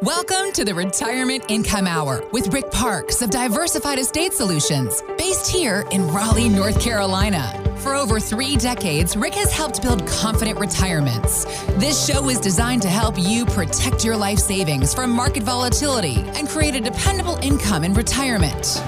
Welcome to the Retirement Income Hour with Rick Parks of Diversified Estate Solutions, based here in Raleigh, North Carolina. For over three decades, Rick has helped build confident retirements. This show is designed to help you protect your life savings from market volatility and create a dependable income in retirement.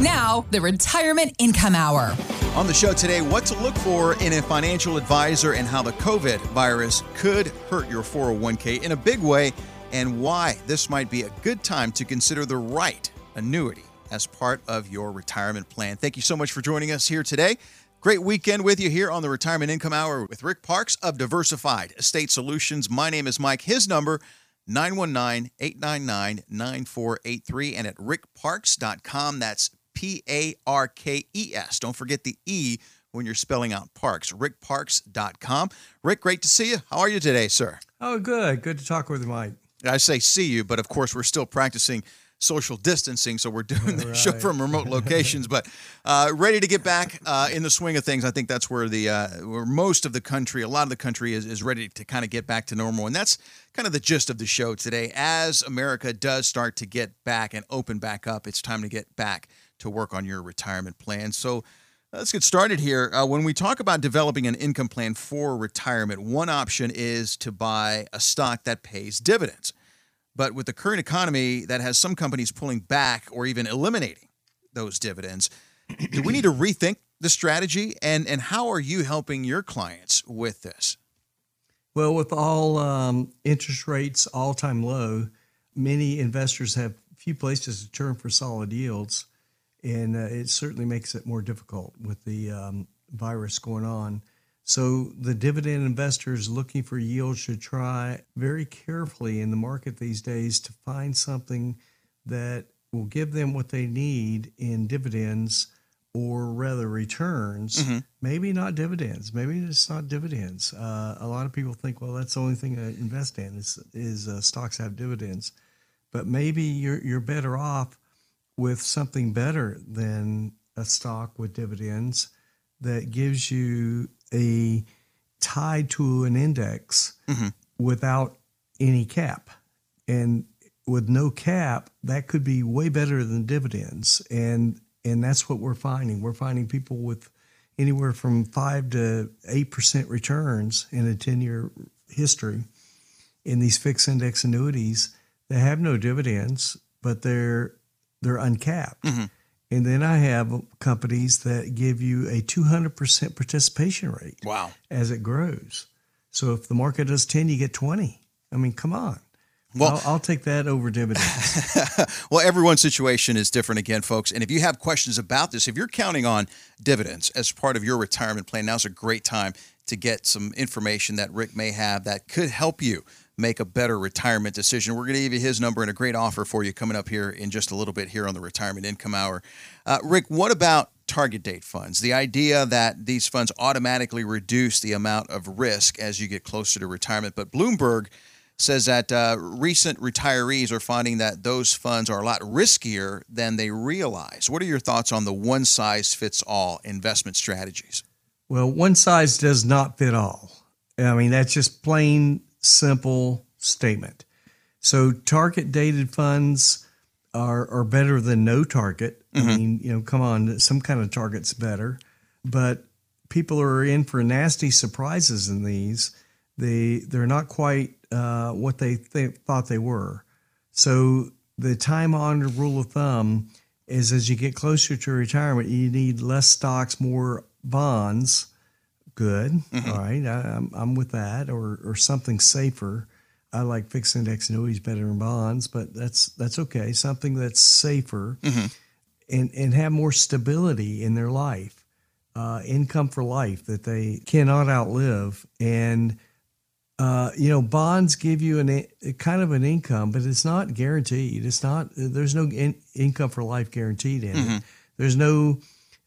Now, the Retirement Income Hour. On the show today, what to look for in a financial advisor and how the COVID virus could hurt your 401k in a big way, and why this might be a good time to consider the right annuity as part of your retirement plan. Thank you so much for joining us here today. Great weekend with you here on the Retirement Income Hour with Rick Parks of Diversified Estate Solutions. My name is Mike. His number 919-899-9483 and at rickparks.com. That's P A R K E S. Don't forget the E when you're spelling out parks. rickparks.com. Rick, great to see you. How are you today, sir? Oh, good. Good to talk with Mike. I say see you, but of course we're still practicing social distancing, so we're doing the Right. show from remote locations. but uh, ready to get back uh, in the swing of things. I think that's where the uh, where most of the country, a lot of the country, is is ready to kind of get back to normal, and that's kind of the gist of the show today. As America does start to get back and open back up, it's time to get back to work on your retirement plan. So. Let's get started here. Uh, when we talk about developing an income plan for retirement, one option is to buy a stock that pays dividends. But with the current economy that has some companies pulling back or even eliminating those dividends, do we need to rethink the strategy? And, and how are you helping your clients with this? Well, with all um, interest rates all time low, many investors have few places to turn for solid yields. And uh, it certainly makes it more difficult with the um, virus going on. So, the dividend investors looking for yield should try very carefully in the market these days to find something that will give them what they need in dividends or rather returns. Maybe not dividends. Maybe it's not dividends. Uh, a lot of people think, well, that's the only thing I invest in is, is uh, stocks have dividends. But maybe you're, you're better off with something better than a stock with dividends that gives you a tied to an index mm-hmm. without any cap. And with no cap, that could be way better than dividends. And and that's what we're finding. We're finding people with anywhere from five to eight percent returns in a ten year history in these fixed index annuities that have no dividends, but they're they're uncapped. Mm-hmm. And then I have companies that give you a 200% participation rate Wow. as it grows. So if the market does 10, you get 20. I mean, come on. Well- I'll, I'll take that over dividends. well, everyone's situation is different again, folks. And if you have questions about this, if you're counting on dividends as part of your retirement plan, now's a great time to get some information that Rick may have that could help you make a better retirement decision. We're going to give you his number and a great offer for you coming up here in just a little bit here on the Retirement Income Hour. Uh, Rick, what about target date funds? The idea that these funds automatically reduce the amount of risk as you get closer to retirement, but Bloomberg says that uh, recent retirees are finding that those funds are a lot riskier than they realize. What are your thoughts on the one size fits all investment strategies? well, one size does not fit all. I mean, that's just plain simple statement. So target dated funds are are better than no target. I mean, you know, come on, some kind of target's better, but people are in for nasty surprises in these. They they're not quite uh, what they th- thought they were. So the time honored rule of thumb is as you get closer to retirement, you need less stocks, more bonds. Good, all right, I, I'm I'm with that, or or something safer. I like fixed index annuities better than bonds, but that's that's okay. Something that's safer and and have more stability in their life, uh, income for life that they cannot outlive, and uh, you know bonds give you an a kind of an income, but it's not guaranteed. It's not. There's no in, income for life guaranteed in it. There's no.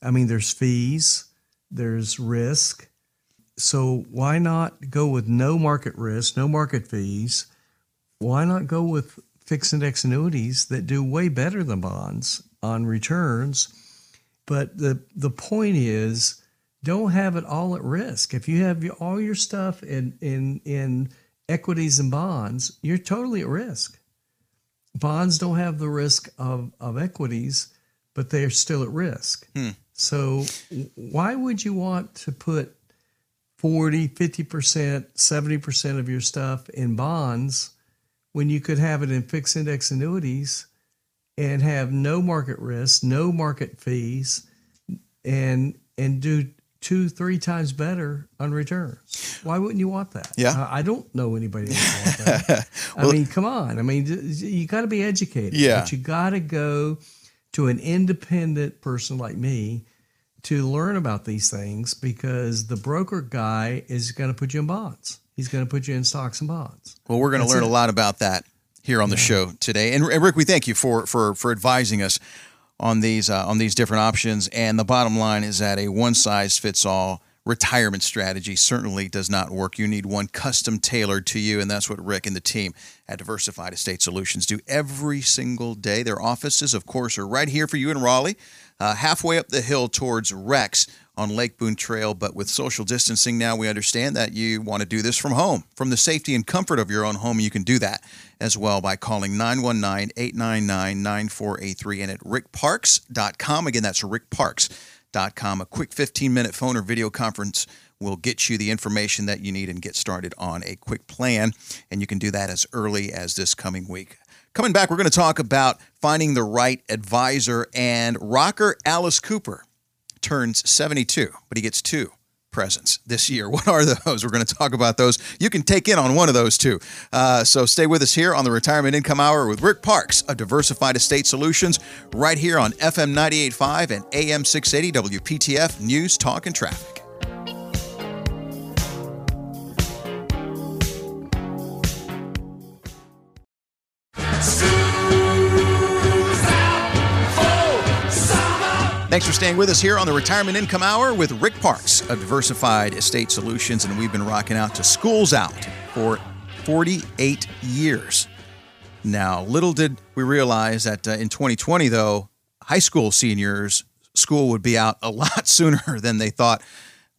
I mean, there's fees. There's risk. So why not go with no market risk, no market fees? Why not go with fixed index annuities that do way better than bonds on returns? But the the point is, don't have it all at risk. If you have your- all your stuff in in in equities and bonds, you're totally at risk. bonds don't have the risk of, of equities, but they're still at risk. Hmm. So why would you want to put 40, 50%, 70% of your stuff in bonds when you could have it in fixed index annuities and have no market risk, no market fees, and and do two, three times better on returns. Why wouldn't you want that? Yeah. I, I don't know anybody that would want that. I mean, come on. I mean, you got to be educated. Yeah. But you got to go to an independent person like me to learn about these things because the broker guy is going to put you in bonds. He's going to put you in stocks and bonds. Well, we're going to learn it. a lot about that here on the show today. And, and Rick, we thank you for for for advising us on these uh, on these different options. And the bottom line is that a one size fits all retirement strategy certainly does not work. You need one custom tailored to you, and that's what Rick and the team at Diversified Estate Solutions do every single day. Their offices, of course, are right here for you in Raleigh, uh, halfway up the hill towards Rex on Lake Boone Trail. But with social distancing now, we understand that you want to do this from home, from the safety and comfort of your own home. You can do that as well by calling 919 899 9483 and at rickparks.com. Again, that's rickparks.com. A quick 15 minute phone or video conference will get you the information that you need and get started on a quick plan. And you can do that as early as this coming week. Coming back, we're going to talk about finding the right advisor and rocker Alice Cooper turns 72, but he gets two presents this year. What are those? We're going to talk about those. You can take in on one of those too. Uh, so stay with us here on the Retirement Income Hour with Rick Parks of Diversified Estate Solutions, right here on FM 98.5 and AM 680 WPTF News, Talk, and Traffic. Thanks for staying with us here on the Retirement Income Hour with Rick Parks of Diversified Estate Solutions. And we've been rocking out to Schools Out for 48 years. Now, little did we realize that uh, in 2020, though, high school seniors, school would be out a lot sooner than they thought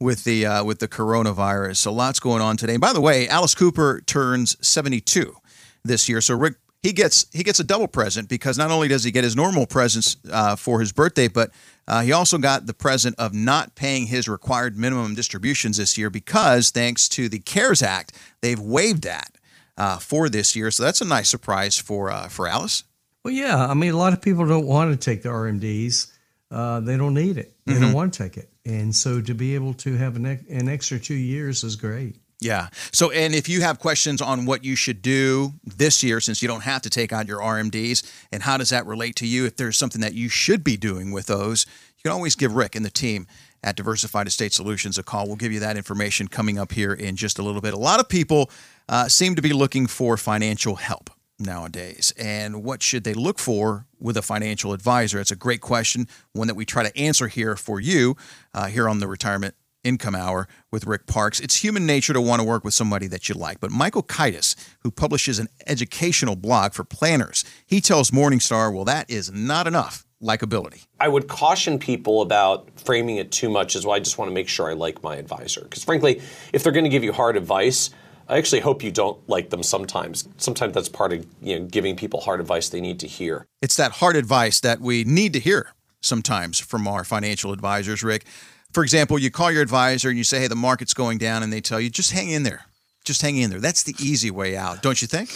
with the uh, with the coronavirus. So lots going on today. by the way, Alice Cooper turns 72 this year. So Rick he gets he gets a double present because not only does he get his normal presents uh, for his birthday, but uh, he also got the present of not paying his required minimum distributions this year because thanks to the CARES Act, they've waived that uh, for this year. So that's a nice surprise for uh, for Alice. Well, yeah. I mean, a lot of people don't want to take the RMDs. Uh, they don't need it. They don't want to take it. And so to be able to have an, an extra two years is great. Yeah. So, and if you have questions on what you should do this year, since you don't have to take out your RMDs, and how does that relate to you, if there's something that you should be doing with those, you can always give Rick and the team at Diversified Estate Solutions a call. We'll give you that information coming up here in just a little bit. A lot of people uh, seem to be looking for financial help nowadays. And what should they look for with a financial advisor? It's a great question, one that we try to answer here for you uh, here on the Retirement Income Hour with Rick Parks. It's human nature to want to work with somebody that you like. But Michael Kitces, who publishes an educational blog for planners, he tells Morningstar, well, that is not enough likability. I would caution people about framing it too much as well. I just want to make sure I like my advisor. Because frankly, if they're going to give you hard advice, I actually hope you don't like them sometimes. Sometimes that's part of you know giving people hard advice they need to hear. It's that hard advice that we need to hear sometimes from our financial advisors, Rick. For example, you call your advisor and you say, hey, the market's going down, and they tell you, just hang in there. Just hang in there. That's the easy way out, don't you think?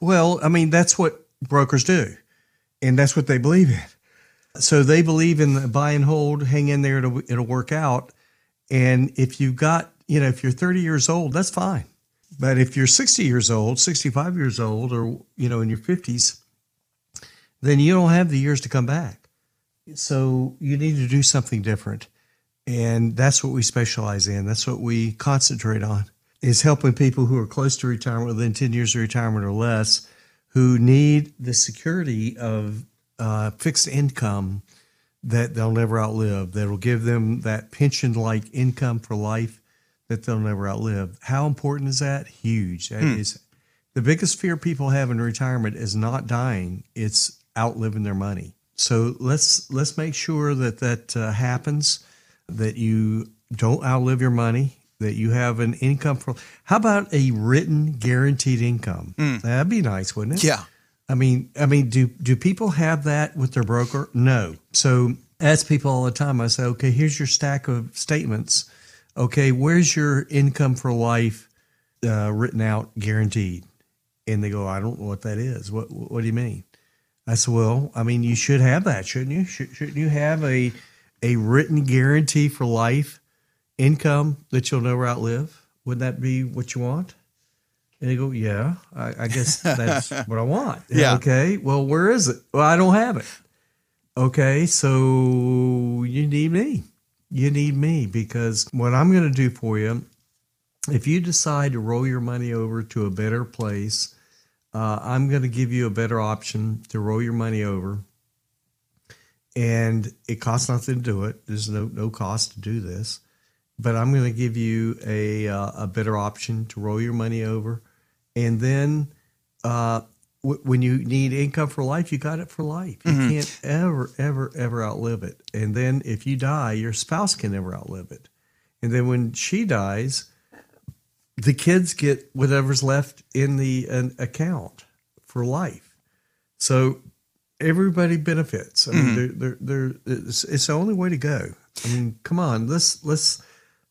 Well, I mean, that's what brokers do, and that's what they believe in. So they believe in the buy and hold, hang in there, it'll, it'll work out. And if you've got, you know, if you're 30 years old, that's fine. But if you're 60 years old, 65 years old, or, you know, in your 50s, then you don't have the years to come back. So you need to do something different. And that's what we specialize in. That's what we concentrate on is helping people who are close to retirement within 10 years of retirement or less who need the security of uh, fixed income that they'll never outlive, that'll give them that pension like income for life that they'll never outlive. How important is that? Huge. That is the biggest fear people have in retirement is not dying, it's outliving their money. So let's let's make sure that that uh, happens, that you don't outlive your money, that you have an income for. How about a written guaranteed income? That'd be nice, wouldn't it? Yeah. I mean, I mean, do do people have that with their broker? No. So ask people all the time. I say, okay, here's your stack of statements. Okay, where's your income for life uh, written out, guaranteed? And they go, I don't know what that is. What What do you mean? I said, well, I mean, you should have that, shouldn't you? Should, shouldn't you have a a written guarantee for life income that you'll never outlive? Would that be what you want? And they go, yeah, I, I guess that's what I want. Yeah. Okay. Well, where is it? Well, I don't have it. Okay. So you need me. You need me because what I'm going to do for you, if you decide to roll your money over to a better place, uh, I'm going to give you a better option to roll your money over. And it costs nothing to do it. There's no no cost to do this, but I'm going to give you a uh, a better option to roll your money over, and then uh, w- when you need income for life, you got it for life. You can't ever ever ever outlive it. And then if you die, your spouse can never outlive it. And then when she dies, the kids get whatever's left in the an account for life. So everybody benefits. I mean, mm-hmm. they're, they're, they're, it's, it's the only way to go. I mean, come on, let's let's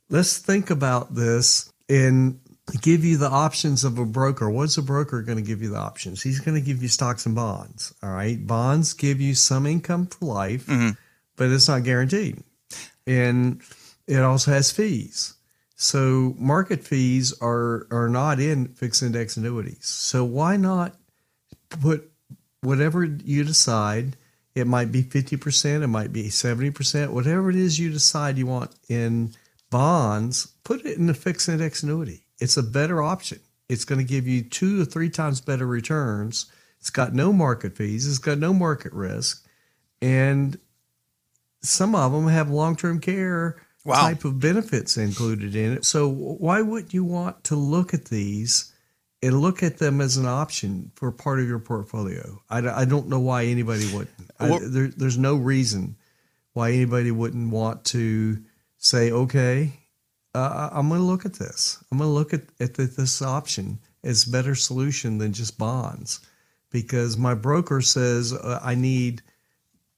let's think about this and give you the options of a broker. What's a broker going to give you the options? He's going to give you stocks and bonds. All right, bonds give you some income for life, mm-hmm. but it's not guaranteed, and it also has fees. So market fees are are not in fixed index annuities. So why not put whatever you decide? It might be fifty percent, it might be seventy percent, whatever it is you decide you want in bonds. Put it in a fixed index annuity. It's a better option. It's going to give you two to three times better returns. It's got no market fees. It's got no market risk, and some of them have long term care Wow. type of benefits included in it. So why wouldn't you want to look at these and look at them as an option for part of your portfolio? I, I don't know why anybody wouldn't. Well- there, there's no reason why anybody wouldn't want to say, okay, uh, I'm going to look at this. I'm going to look at, at the, this option as a better solution than just bonds because my broker says uh, I need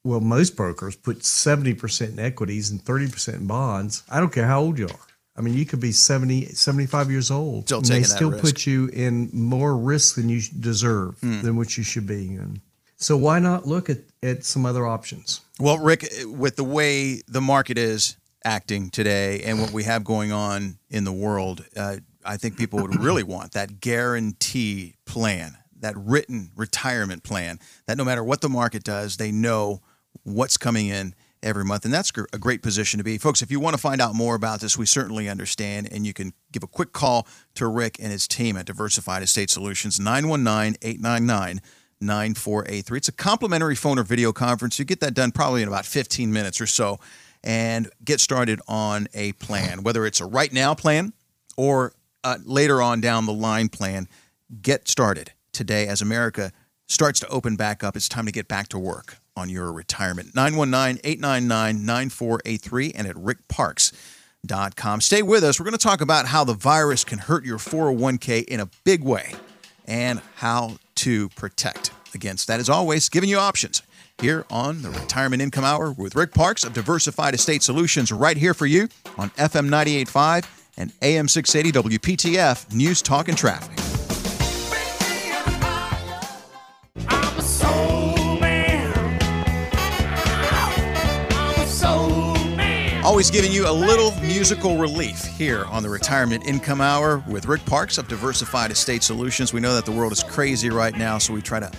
well, most brokers put 70% in equities and 30% in bonds. I don't care how old you are. I mean, you could be 70, 75 years old. Still and taking they that still risk. put you in more risk than you deserve, Hmm. than what you should be in. So why not look at, at some other options? Well, Rick, with the way the market is acting today and what we have going on in the world, uh, I think people would really want that guarantee plan, that written retirement plan, that no matter what the market does, they know what's coming in every month. And that's a great position to be. Folks, if you want to find out more about this, we certainly understand. And you can give a quick call to Rick and his team at Diversified Estate Solutions, 919 899 9483. It's a complimentary phone or video conference. You get that done probably in about 15 minutes or so and get started on a plan, whether it's a right now plan or later on down the line plan. Get started today as America starts to open back up. It's time to get back to work on your retirement. 919 899 9483 and at rickparks.com. Stay with us. We're going to talk about how the virus can hurt your 401k in a big way and how to protect against that. As always, giving you options here on the Retirement Income Hour with Rick Parks of Diversified Estate Solutions, right here for you on FM 98.5 and AM 680 WPTF News, Talk, and Traffic. Always giving you a little musical relief here on the Retirement Income Hour with Rick Parks of Diversified Estate Solutions. We know that the world is crazy right now, so we try to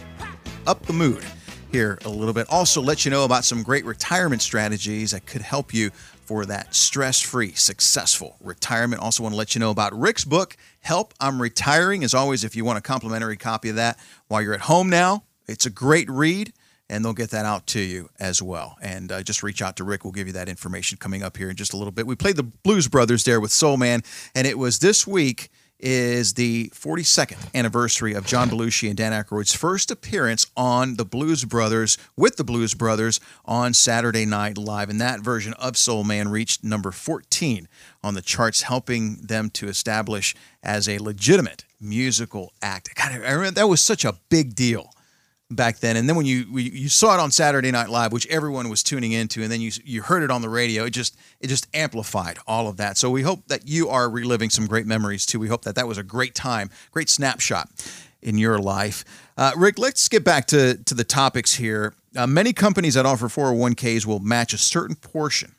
up the mood here a little bit. Also, let you know about some great retirement strategies that could help you for that stress free, successful retirement. Also, want to let you know about Rick's book, Help I'm Retiring. As always, if you want a complimentary copy of that while you're at home now, it's a great read and they'll get that out to you as well. And uh, just reach out to Rick. We'll give you that information coming up here in just a little bit. We played the Blues Brothers there with Soul Man, and it was this week is the 42nd anniversary of John Belushi and Dan Aykroyd's first appearance on the Blues Brothers with the Blues Brothers on Saturday Night Live. And that version of Soul Man reached number 14 on the charts, helping them to establish as a legitimate musical act. God, I remember that was such a big deal back then, and then when you you saw it on Saturday Night Live, which everyone was tuning into, and then you you heard it on the radio, it just it just amplified all of that. So we hope that you are reliving some great memories too. We hope that that was a great time, great snapshot in your life. Uh, Rick, let's get back to to the topics here. Uh, many companies that offer 401ks will match a certain portion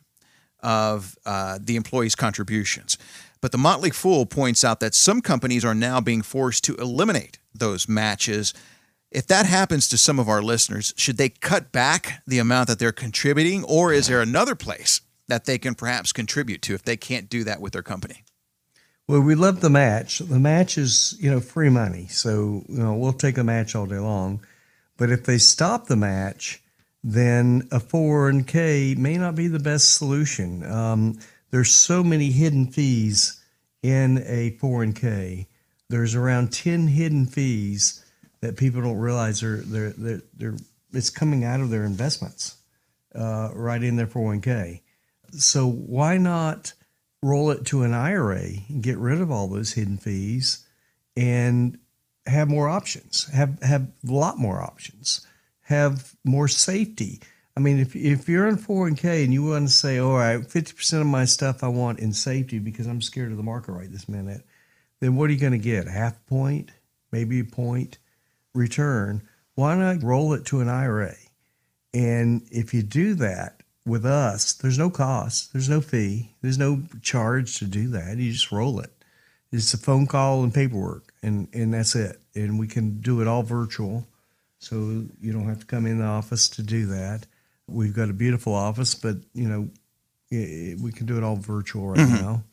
of uh, the employee's contributions. But the Motley Fool points out that some companies are now being forced to eliminate those matches. If that happens to some of our listeners, should they cut back the amount that they're contributing, or is there another place that they can perhaps contribute to if they can't do that with their company? Well, we love the match. The match is, you know, free money. So, you know, we'll take a match all day long. But if they stop the match, then a 401k may not be the best solution. Um, there's so many hidden fees in a 401k. There's around 10 hidden fees that people don't realize are they're, they're, they're it's coming out of their investments uh, right in their 401k. So why not roll it to an IRA and get rid of all those hidden fees and have more options, have have a lot more options, have more safety. I mean, if if you're in 401k and you want to say, all right, 50% of my stuff I want in safety because I'm scared of the market right this minute, then what are you going to get? Half point, maybe a point return. Why not roll it to an IRA? And if you do that with us, there's no cost, there's no fee, there's no charge to do that. You just roll it. It's a phone call and paperwork, and and that's it. And we can do it all virtual, so you don't have to come in the office to do that. We've got a beautiful office, but you know i- we can do it all virtual right mm-hmm. now,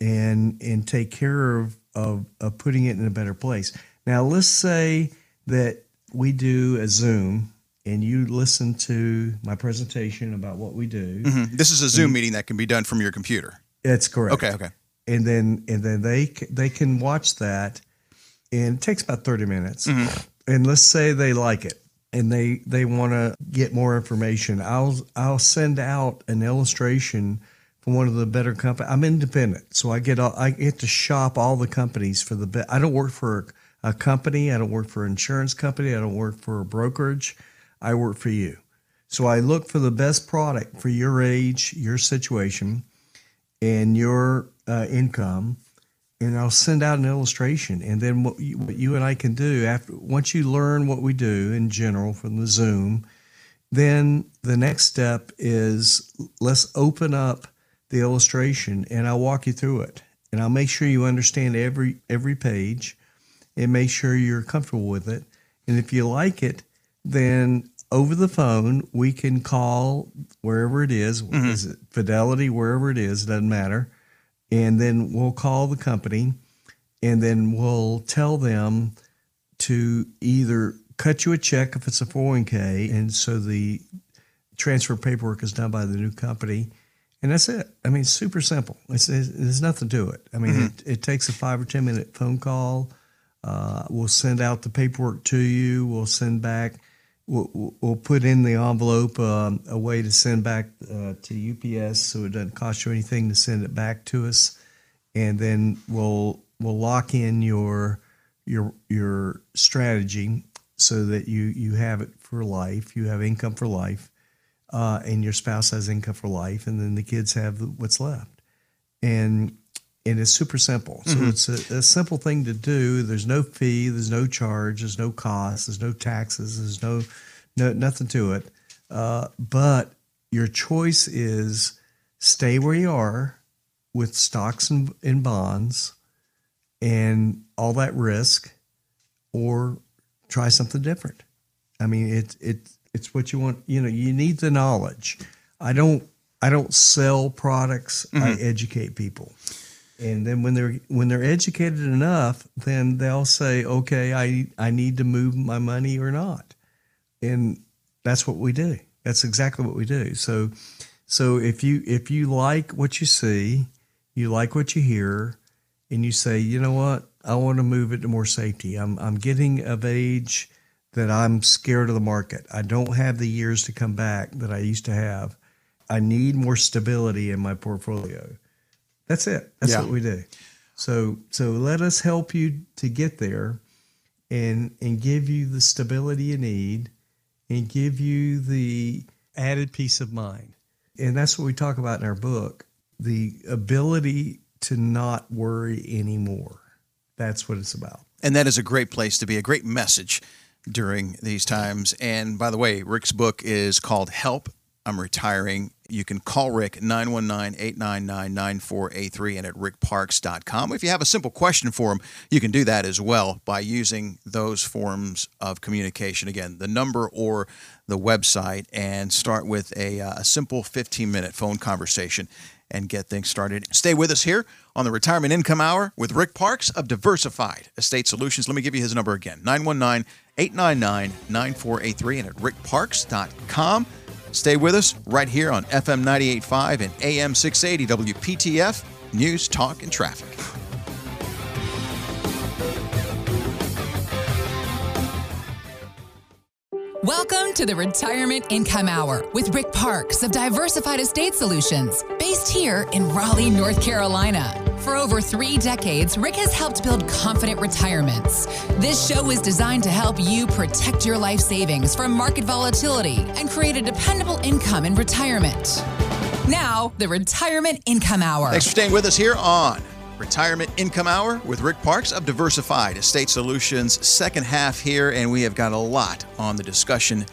and and take care of, of of putting it in a better place. Now let's say that we do a Zoom and you listen to my presentation about what we do. Mm-hmm. This is a Zoom meeting that can be done from your computer. That's correct Okay, okay. and then and then they they can watch that and it takes about 30 minutes mm-hmm. and let's say they like it and they they want to get more information i'll i'll send out an illustration from one of the better companies i'm independent so i get all, i get to shop all the companies for the best i don't work for a company. I don't work for an insurance company. I don't work for a brokerage. I work for you. So i look for the best product for your age your situation and your uh, income, and I'll send out an illustration. And then what you, what you and I can do after once you learn what we do in general from the Zoom, then the next step is let's open up the illustration, and I'll walk you through it, and I'll make sure you understand every every page, and make sure you're comfortable with it. And if you like it, then over the phone we can call wherever it is, mm-hmm. is it Fidelity, wherever it is, doesn't matter, and then we'll call the company, and then we'll tell them to either cut you a check if it's a 401k, and so the transfer paperwork is done by the new company, and that's it. I mean, super simple. It's, it's, there's nothing to it. I mean, mm-hmm. it, it takes a five or ten minute phone call. Uh, we'll send out the paperwork to you. We'll send back. We'll, we'll- put in the envelope um, a way to send back uh, to UPS, so it doesn't cost you anything to send it back to us, and then we'll we'll lock in your your your strategy so that you you have it for life. You have income for life, uh, and your spouse has income for life, and then the kids have what's left, and and it's super simple. So it's a, a simple thing to do. There's no fee, there's no charge, there's no cost, there's no taxes, there's no no nothing to it. Uh, but your choice is stay where you are with stocks and, and bonds and all that risk, or try something different. I mean, it it it's what you want. You know, you need the knowledge. I don't I don't sell products. I educate people, and then when they're when they're educated enough, then they'll say, okay, I I need to move my money or not, and that's what we do. That's exactly what we do. So so if you if you like what you see, you like what you hear, and you say, you know what, I want to move it to more safety. I'm I'm getting of age that I'm scared of the market. I don't have the years to come back that I used to have. I need more stability in my portfolio. That's it. That's Yeah. what we do. So so let us help you to get there. and and give you the stability you need and give you the added peace of mind. And that's what we talk about in our book, the ability to not worry anymore. That's what it's about. And that is a great place to be, a great message during these times. And by the way, Rick's book is called Help, I'm Retiring. You can call Rick 919 899 9483 and at rickparks.com. If you have a simple question for him, you can do that as well by using those forms of communication. Again, the number or the website, and start with a, uh, a simple 15 minute phone conversation and get things started. Stay with us here on the Retirement Income Hour with Rick Parks of Diversified Estate Solutions. Let me give you his number again 919 899 9483 and at rickparks.com. Stay with us right here on FM 98.5 and AM 680 WPTF News, Talk, and Traffic. Welcome to the Retirement Income Hour with Rick Parks of Diversified Estate Solutions, based here in Raleigh, North Carolina. For over three decades, Rick has helped build confident retirements. This show is designed to help you protect your life savings from market volatility and create a dependable income in retirement. Now, the Retirement Income Hour. Thanks for staying with us here on Retirement Income Hour with Rick Parks of Diversified Estate Solutions. Second half here, and we have got a lot on the discussion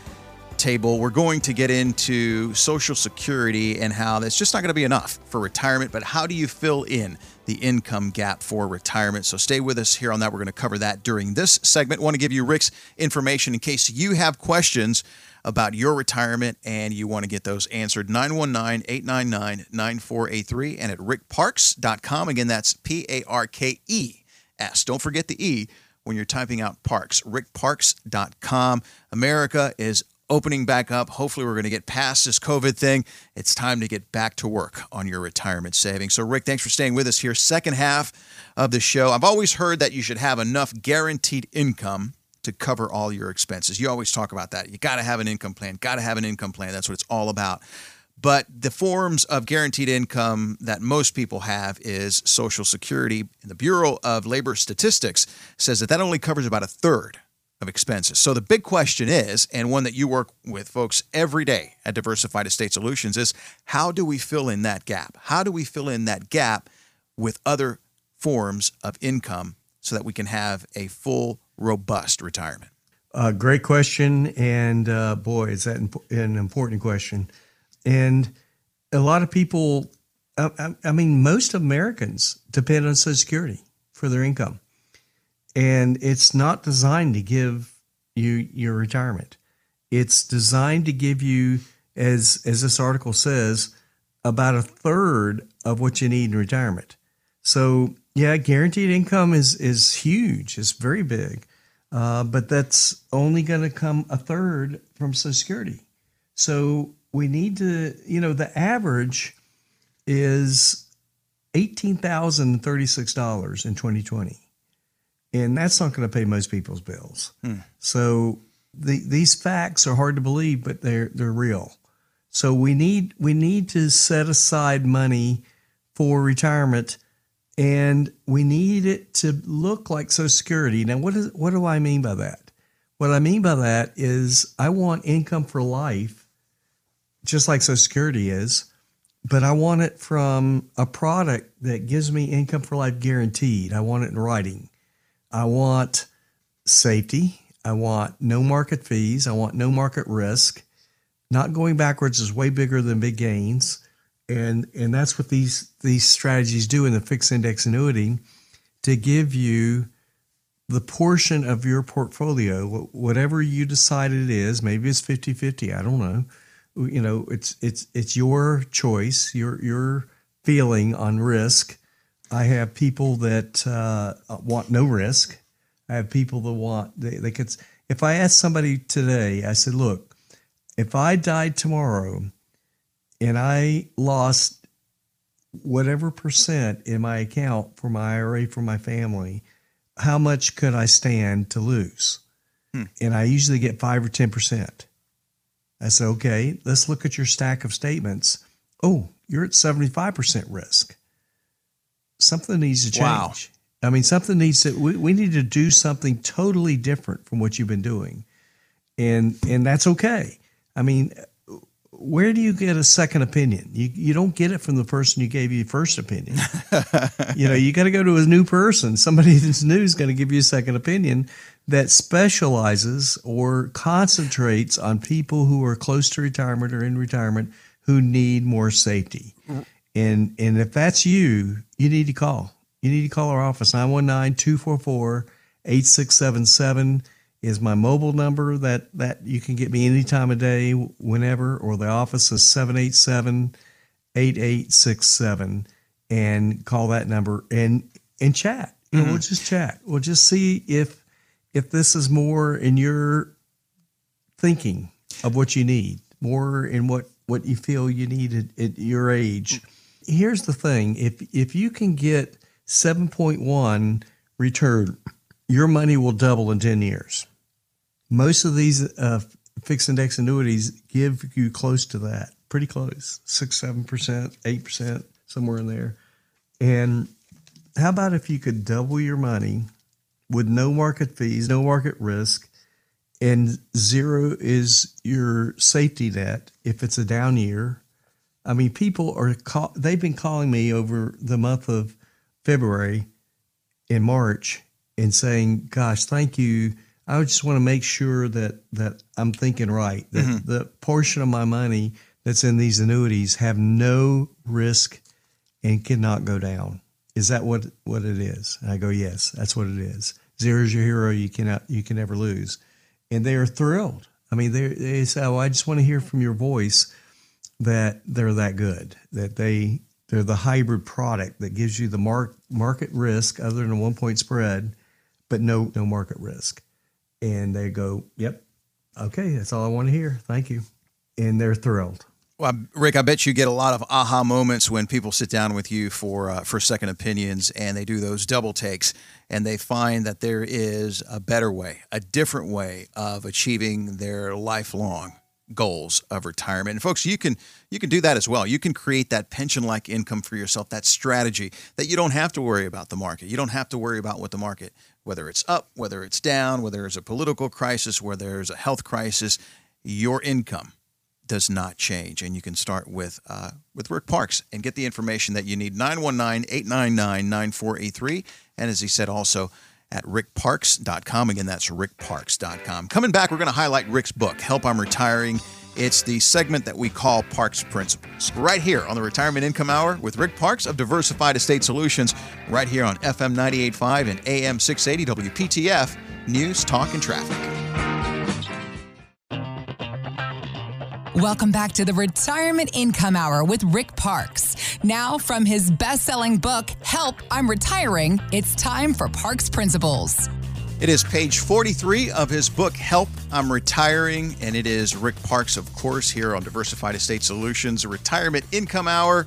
table. We're going to get into Social Security and how that's just not going to be enough for retirement, but how do you fill in the income gap for retirement? So stay with us here on that. We're going to cover that during this segment. want to give you Rick's information in case you have questions about your retirement and you want to get those answered. 919 899 9483 and at rickparks.com. Again, that's P A R K E S. Don't forget the E when you're typing out parks. rickparks.com. America is opening back up. Hopefully, we're going to get past this COVID thing. It's time to get back to work on your retirement savings. So, Rick, thanks for staying with us here. Second half of the show. I've always heard that you should have enough guaranteed income to cover all your expenses. You always talk about that. You got to have an income plan, got to have an income plan. That's what it's all about. But the forms of guaranteed income that most people have is Social Security. And the Bureau of Labor Statistics says that that only covers about a third of expenses. So the big question is, and one that you work with folks every day at Diversified Estate Solutions, is how do we fill in that gap? How do we fill in that gap with other forms of income so that we can have a full robust retirement? Uh, great question, and uh, boy, is that imp- an important question. And a lot of people, I, I, I mean, most Americans depend on Social Security for their income, and it's not designed to give you your retirement. It's designed to give you, as as this article says, about a third of what you need in retirement. So yeah, guaranteed income is is huge. It's very big, uh, but that's only going to come a third from Social Security. So we need to, you know, the average is eighteen thousand thirty six dollars in twenty twenty, and that's not going to pay most people's bills. So the, these facts are hard to believe, but they're they're real. So we need we need to set aside money for retirement and we need it to look like Social Security. Now, what is what do I mean by that? What I mean by that is I want income for life, just like Social Security is, but I want it from a product that gives me income for life guaranteed. I want it in writing. I want safety. I want no market fees. I want no market risk. Not going backwards is way bigger than big gains and and that's what these these strategies do in the fixed index annuity to give you the portion of your portfolio whatever you decide it is maybe it's 50-50 i don't know you know it's it's it's your choice your your feeling on risk. I have people that uh, want no risk. I have people that want they, they could if i ask somebody today i said look if i died tomorrow and I lost whatever percent in my account for my IRA for my family, how much could I stand to lose? Hmm. And I usually get five or 10%. I said, okay, let's look at your stack of statements. Oh, you're at 75% risk. Something needs to change. Wow. I mean, something needs to. We, we need to do something totally different from what you've been doing, and and that's okay. I mean, where do you get a second opinion? You you don't get it from the person you gave you first opinion. you know, you got to go to a new person. Somebody that's new is going to give you a second opinion that specializes or concentrates on people who are close to retirement or in retirement who need more safety. Mm-hmm. And and if that's you, you need to call. You need to call our office 919-244-8677 is my mobile number that that you can get me any time of day whenever or the office is 787-8867 and call that number and and chat. You know, we'll mm-hmm. just chat. We'll just see if if this is more in your thinking of what you need, more in what what you feel you need at, at your age. Here's the thing: if if you can get 7.1 return, your money will double in 10 years. Most of these uh, fixed index annuities give you close to that, pretty close, six, seven percent, eight percent, somewhere in there. And how about if you could double your money with no market fees, no market risk, and zero is your safety net if it's a down year? I mean, people are call, they've been calling me over the month of February and March and saying, "Gosh, thank you. I just want to make sure that that I'm thinking right. That mm-hmm. the portion of my money that's in these annuities have no risk and cannot go down. Is that what what it is?" And I go, "Yes, that's what it is. Zero is your hero. You cannot you can never lose." And they are thrilled. I mean, they they say, "Oh, I just want to hear from your voice." that they're that good that they they're the hybrid product that gives you the mark, market risk other than a one point spread but no no market risk and they go yep okay that's all i want to hear thank you and they're thrilled Well, Rick, I bet you get a lot of aha moments when people sit down with you for uh, for second opinions, and they do those double takes, and they find that there is a better way, a different way of achieving their lifelong goals of retirement. And folks, you can you can do that as well. You can create that pension-like income for yourself, that strategy that you don't have to worry about the market. You don't have to worry about what the market, whether it's up, whether it's down, whether there's a political crisis, whether there's a health crisis. Your income does not change. And you can start with uh, with Rick Parks and get the information that you need 919-899-9483 and as he said also at rickparks.com again that's rickparks.com. Coming back we're going to highlight Rick's book Help I'm Retiring. It's the segment that we call Parks Principles. Right here on the Retirement Income Hour with Rick Parks of Diversified Estate Solutions right here on FM 985 and AM 680 WPTF News, Talk and Traffic. Welcome back to the Retirement Income Hour with Rick Parks. Now, from his best selling book, Help, I'm Retiring, it's time for Parks Principles. It is page 43 of his book, Help, I'm Retiring, and it is Rick Parks, of course, here on Diversified Estate Solutions, retirement income hour.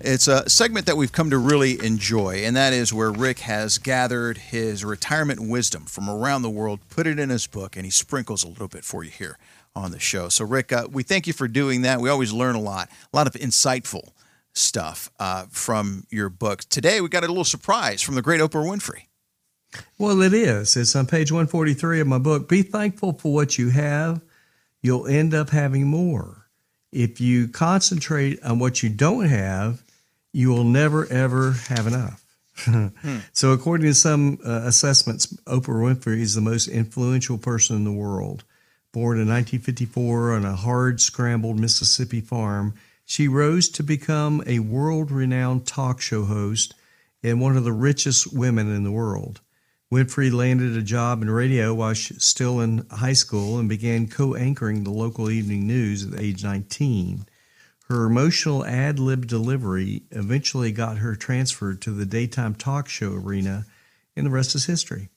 It's a segment that we've come to really enjoy, and that is where Rick has gathered his retirement wisdom from around the world, put it in his book, and he sprinkles a little bit for you here on the show. So, Rick, uh, we thank you for doing that. We always learn a lot, a lot of insightful stuff uh, from your book. Today, we got a little surprise from the great Oprah Winfrey. Well, it is. It's on page 143 of my book. Be thankful for what you have. You'll end up having more. If you concentrate on what you don't have, you will never, ever have enough. So, according to some uh, assessments, Oprah Winfrey is the most influential person in the world. Born in 1954 on a hard scrambled Mississippi farm, she rose to become a world renowned talk show host and one of the richest women in the world. Winfrey landed a job in radio while still in high school and began co anchoring the local evening news at age 19. Her emotional ad lib delivery eventually got her transferred to the daytime talk show arena, and the rest is history.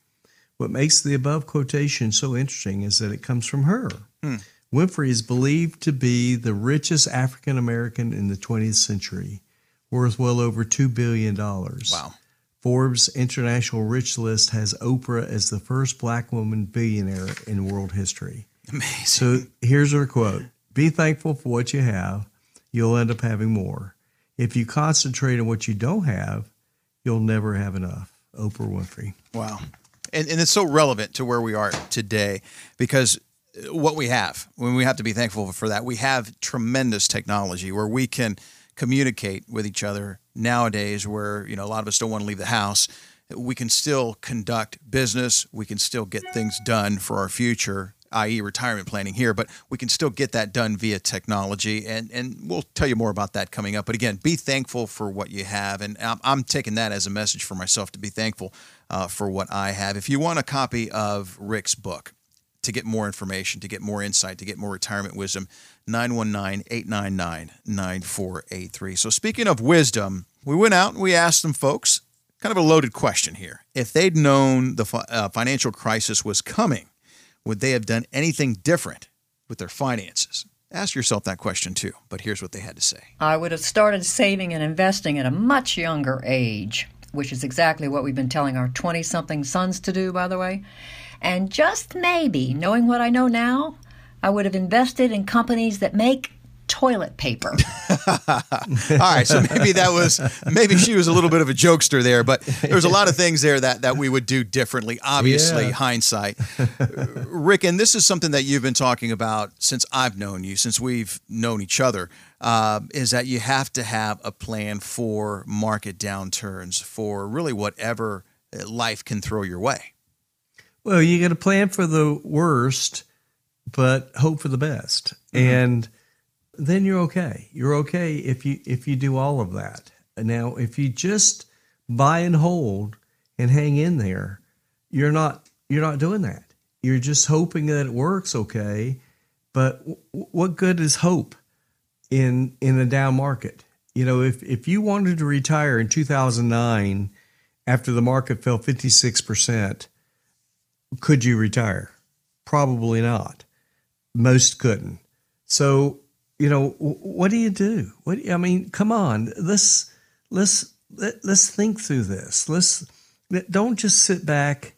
What makes the above quotation so interesting is that it comes from her. Hmm. Winfrey is believed to be the richest African American in the 20th century, worth well over $2 billion. Wow. Forbes International Rich List has Oprah as the first black woman billionaire in world history. Amazing. So here's her quote Be thankful for what you have, you'll end up having more. If you concentrate on what you don't have, you'll never have enough. Oprah Winfrey. Wow. And, and it's so relevant to where we are today because uh, what we have, when we have to be thankful for that, we have tremendous technology where we can communicate with each other nowadays where, you know, a lot of us don't want to leave the house. We can still conduct business. We can still get things done for our future i.e., retirement planning here, but we can still get that done via technology. And, and we'll tell you more about that coming up. But again, be thankful for what you have. And I'm, I'm taking that as a message for myself to be thankful uh, for what I have. If you want a copy of Rick's book, to get more information, to get more insight, to get more retirement wisdom, 919 899 9483. So, speaking of wisdom, we went out and we asked some folks kind of a loaded question here. If they'd known the uh, financial crisis was coming, would they have done anything different with their finances? Ask yourself that question too. But here's what they had to say. I would have started saving and investing at a much younger age, which is exactly what we've been telling our 20 something sons to do, by the way. And just maybe, knowing what I know now, I would have invested in companies that make toilet paper. All right, so maybe that was maybe she was a little bit of a jokester there, but there's a lot of things there that that we would do differently. Obviously, Yeah. hindsight. Rick, and this is something that you've been talking about since I've known you, since we've known each other, uh, is that you have to have a plan for market downturns, for really whatever uh, life can throw your way. Well, you got to plan for the worst, but hope for the best, mm-hmm. and then you're okay. You're okay if you if you do all of that. Now, if you just buy and hold and hang in there, you're not you're not doing that. You're just hoping that it works okay. But w- what good is hope in in a down market? You know, if if you wanted to retire in 2009 after the market fell 56 percent could you retire? Probably not. Most couldn't. So, you know, w- what do you do? What I mean, come on. Let's let's let, let's think through this. Let's don't just sit back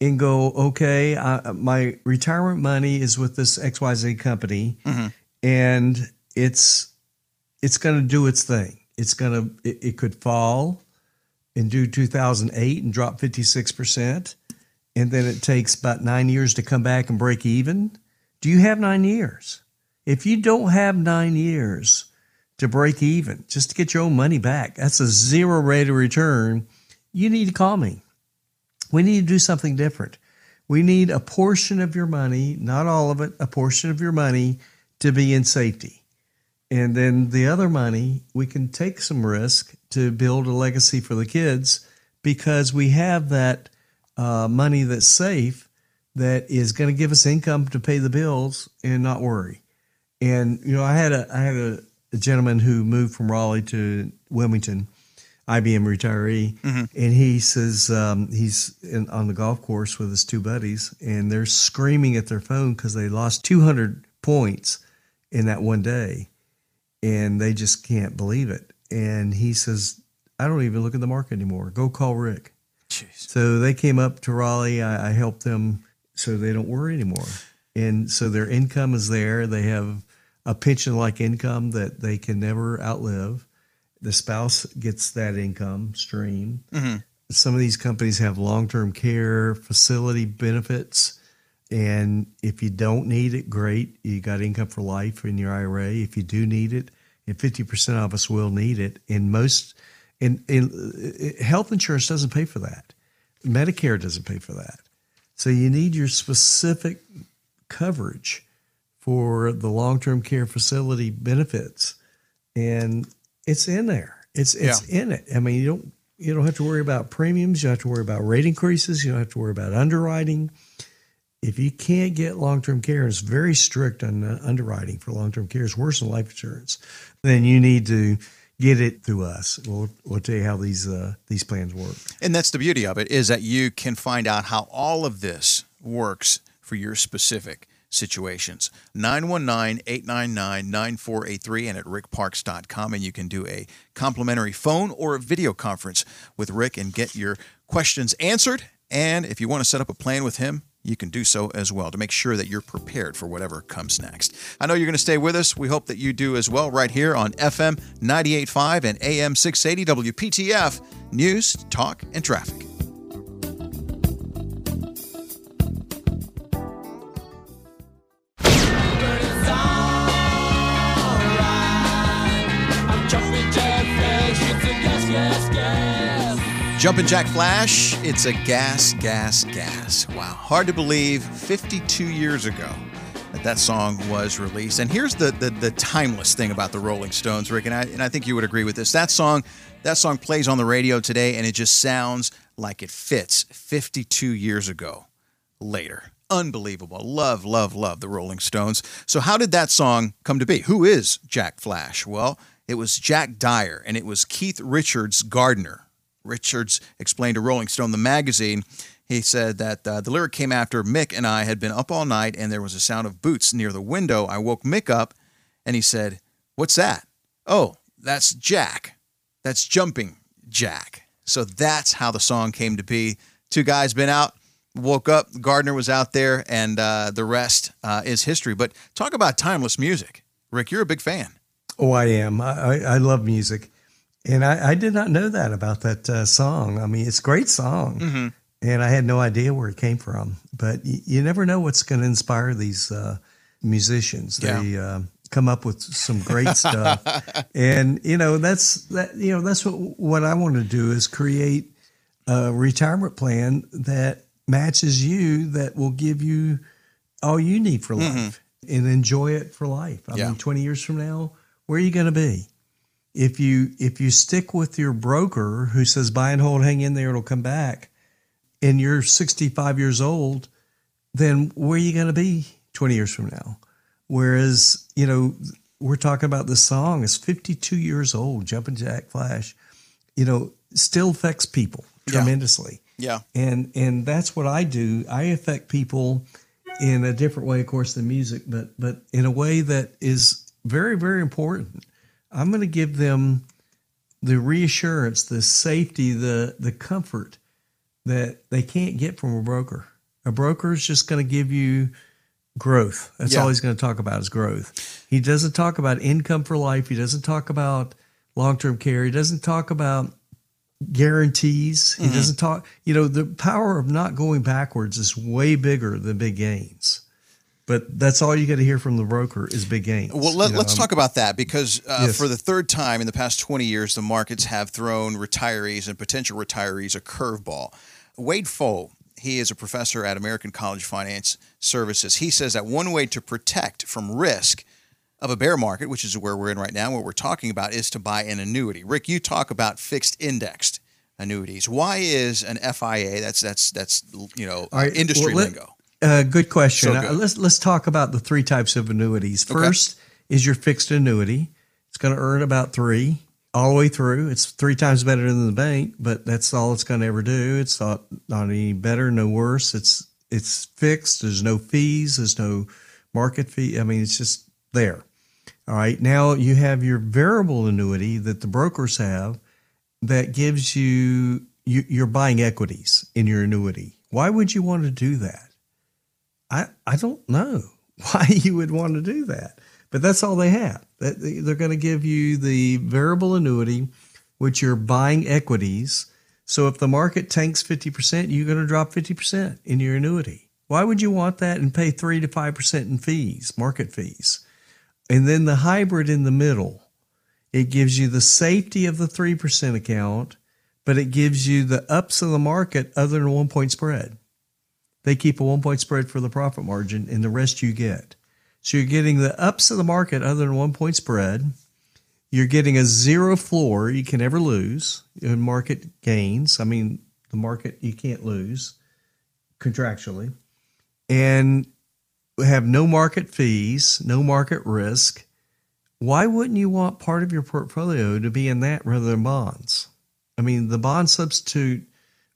and go, okay, I, my retirement money is with this XYZ company mm-hmm. and it's it's going to do its thing. It's going to it, it could fall and do 2008 and drop 56% and then it takes about nine years to come back and break even. Do you have nine years? If you don't have nine years to break even, just to get your own money back, that's a zero rate of return. You need to call me. We need to do something different. We need a portion of your money, not all of it, a portion of your money to be in safety. And then the other money, we can take some risk to build a legacy for the kids because we have that uh, money that's safe that is going to give us income to pay the bills and not worry. And you know, I had a I had a, a gentleman who moved from Raleigh to Wilmington, IBM retiree, and he says um, he's in, on the golf course with his two buddies, and they're screaming at their phone because they lost 200 points in that one day, and they just can't believe it. And he says, "I don't even look at the market anymore. Go call Rick." Jeez. So they came up to Raleigh. I, I helped them so they don't worry anymore. And so their income is there. They have a pension like income that they can never outlive. The spouse gets that income stream. Mm-hmm. Some of these companies have long term care facility benefits. And if you don't need it, great. You got income for life in your IRA. If you do need it, and 50% of us will need it, and most, and, and uh, health insurance doesn't pay for that. Medicare doesn't pay for that. So you need your specific coverage for the long-term care facility benefits, and it's in there. It's it's in it. I mean, you don't you don't have to worry about premiums. You don't have to worry about rate increases. You don't have to worry about underwriting. If you can't get long-term care, it's very strict on uh, underwriting for long-term care. It's worse than life insurance. Then you need to get it through us. We'll we'll tell you how these uh, these plans work. And that's the beauty of it is that you can find out how all of this works for your specific situations. 919-899-9483 and at rickparks.com and you can do a complimentary phone or a video conference with Rick and get your questions answered and if you want to set up a plan with him you can do so as well to make sure that you're prepared for whatever comes next. I know you're going to stay with us. We hope that you do as well right here on FM 98.5 and AM 680 WPTF News, Talk, and Traffic. Jumpin' Jack Flash, it's a gas, gas, gas. Wow. Hard to believe 52 years ago that that song was released. And here's the, the, the timeless thing about the Rolling Stones, Rick, and I, and I think you would agree with this. That song, that song plays on the radio today, and it just sounds like it fits 52 years ago later. Unbelievable. Love, love, love the Rolling Stones. So, how did that song come to be? Who is Jack Flash? Well, it was Jack Dyer, and it was Keith Richards' gardener. Richards explained to Rolling Stone, the magazine, he said that uh, the lyric came after Mick and I had been up all night and there was a sound of boots near the window. I woke Mick up and he said, What's that? Oh, that's Jack. That's Jumping Jack. So that's how the song came to be. Two guys been out, woke up, Gardner was out there, and uh, the rest uh, is history. But talk about timeless music. Rick, you're a big fan. Oh, I am. I, I, I love music. And I, I did not know that about that uh, song. I mean, it's a great song. And I had no idea where it came from. But y- you never know what's going to inspire these uh, musicians. They uh, come up with some great stuff. and, you know, that's that, you know, that's what, what I want to do is create a retirement plan that matches you that will give you all you need for life and enjoy it for life. I Yeah. mean, 20 years from now, where are you going to be? If you if you stick with your broker who says buy and hold, hang in there, it'll come back, and you're 65 years old, then where are you going to be 20 years from now? Whereas you know we're talking about this song is 52 years old, Jumpin' Jack Flash, you know, still affects people Yeah. tremendously Yeah. and and that's what I do. I affect people in a different way, of course, than music, but but in a way that is very very important. I'm going to give them the reassurance, the safety, the the comfort that they can't get from a broker. A broker is just going to give you growth. That's Yeah. all he's going to talk about is growth. He doesn't talk about income for life. He doesn't talk about long term care. He doesn't talk about guarantees. He mm-hmm. doesn't talk, you know, the power of not going backwards is way bigger than big gains. But that's all you got to hear from the broker is big gains. Well, let, You know, talk about that because uh, Yes. for the third time in the past 20 years, the markets have thrown retirees and potential retirees a curveball. Wade Pfau, he is a professor at American College Finance Services. He says that one way to protect from risk of a bear market, which is where we're in right now, what we're talking about is to buy an annuity. Rick, you talk about fixed indexed annuities. Why is an FIA? That's that's that's you know right, industry well, let- lingo. Uh, good question. So Uh, let's let's talk about the three types of annuities. First is your fixed annuity. It's going to earn about three all the way through. It's three times better than the bank, but that's all it's going to ever do. It's not not any better, no worse. It's it's fixed. There's no fees. There's no market fee. I mean, it's just there. All right. Now you have your variable annuity that the brokers have that gives you, you you're buying equities in your annuity. Why would you want to do that? I I don't know why you would want to do that, but that's all they have. They're going to give you the variable annuity, which you're buying equities. So if the market tanks fifty percent, you're going to drop fifty percent in your annuity. Why would you want that and pay three to five percent in fees, market fees? And then the hybrid in the middle, it gives you the safety of the 3% account, but it gives you the ups of the market other than one point spread. They keep a one point spread for the profit margin and the rest you get. So you're getting the ups of the market other than one point spread. You're getting a zero floor you can never lose in market gains. I mean, the market you can't lose contractually. And have no market fees, no market risk. Why wouldn't you want part of your portfolio to be in that rather than bonds? I mean, the bond substitute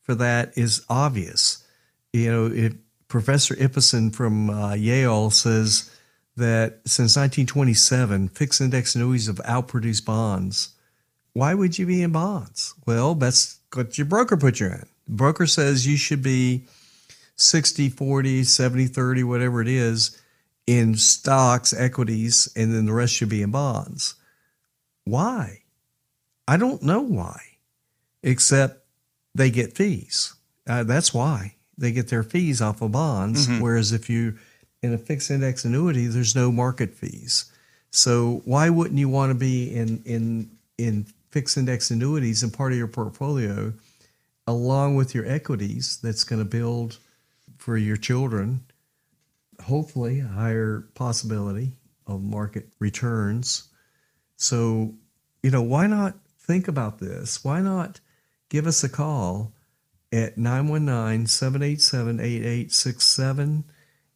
for that is obvious. You know, if Professor Ibbotson from uh, Yale says that since 1927, fixed index annuities have outproduced bonds. Why would you be in bonds? Well, that's what your broker put you in. The broker says you should be 60 40 70 30 whatever it is in stocks equities and then the rest should be in bonds why i don't know why except they get fees uh, that's why they get their fees off of bonds mm-hmm. whereas if you in a fixed index annuity there's no market fees so why wouldn't you want to be in in in fixed index annuities and part of your portfolio along with your equities that's going to build for your children, hopefully, a higher possibility of market returns. So, you know, why not think about this? Why not give us a call at 919 787 8867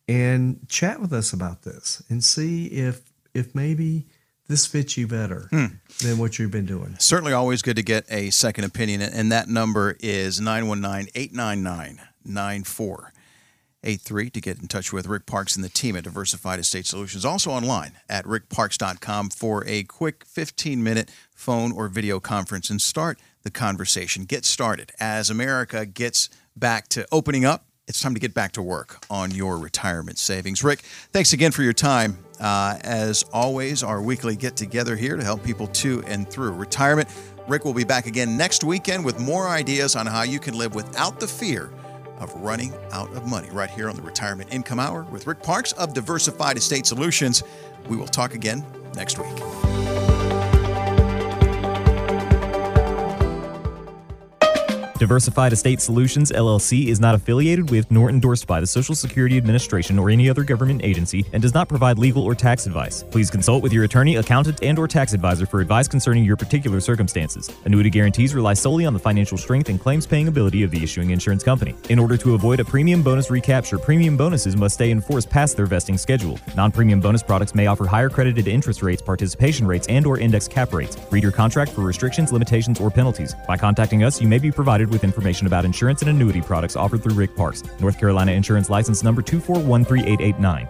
and chat with us about this and see if if maybe this fits you better hmm. than what you've been doing. Certainly always good to get a second opinion, and that number is 919 899 9483 to get in touch with Rick Parks and the team at Diversified Estate Solutions. Also online at rickparks.com for a quick 15 minute phone or video conference and start the conversation. Get started. As America gets back to opening up, it's time to get back to work on your retirement savings. Rick, thanks again for your time. Uh, as always, our weekly get together here to help people to and through retirement. Rick will be back again next weekend with more ideas on how you can live without the fear of running out of money right here on the Retirement Income Hour with Rick Parks of Diversified Estate Solutions. We will talk again next week. Diversified Estate Solutions LLC is not affiliated with nor endorsed by the Social Security Administration or any other government agency and does not provide legal or tax advice. Please consult with your attorney, accountant, and or tax advisor for advice concerning your particular circumstances. Annuity guarantees rely solely on the financial strength and claims paying ability of the issuing insurance company. In order to avoid a premium bonus recapture, premium bonuses must stay in force past their vesting schedule. Non-premium bonus products may offer higher credited interest rates, participation rates, and or index cap rates. Read your contract for restrictions, limitations, or penalties. By contacting us, you may be provided with information about insurance and annuity products offered through Rick Parks, North Carolina Insurance License Number 2413889.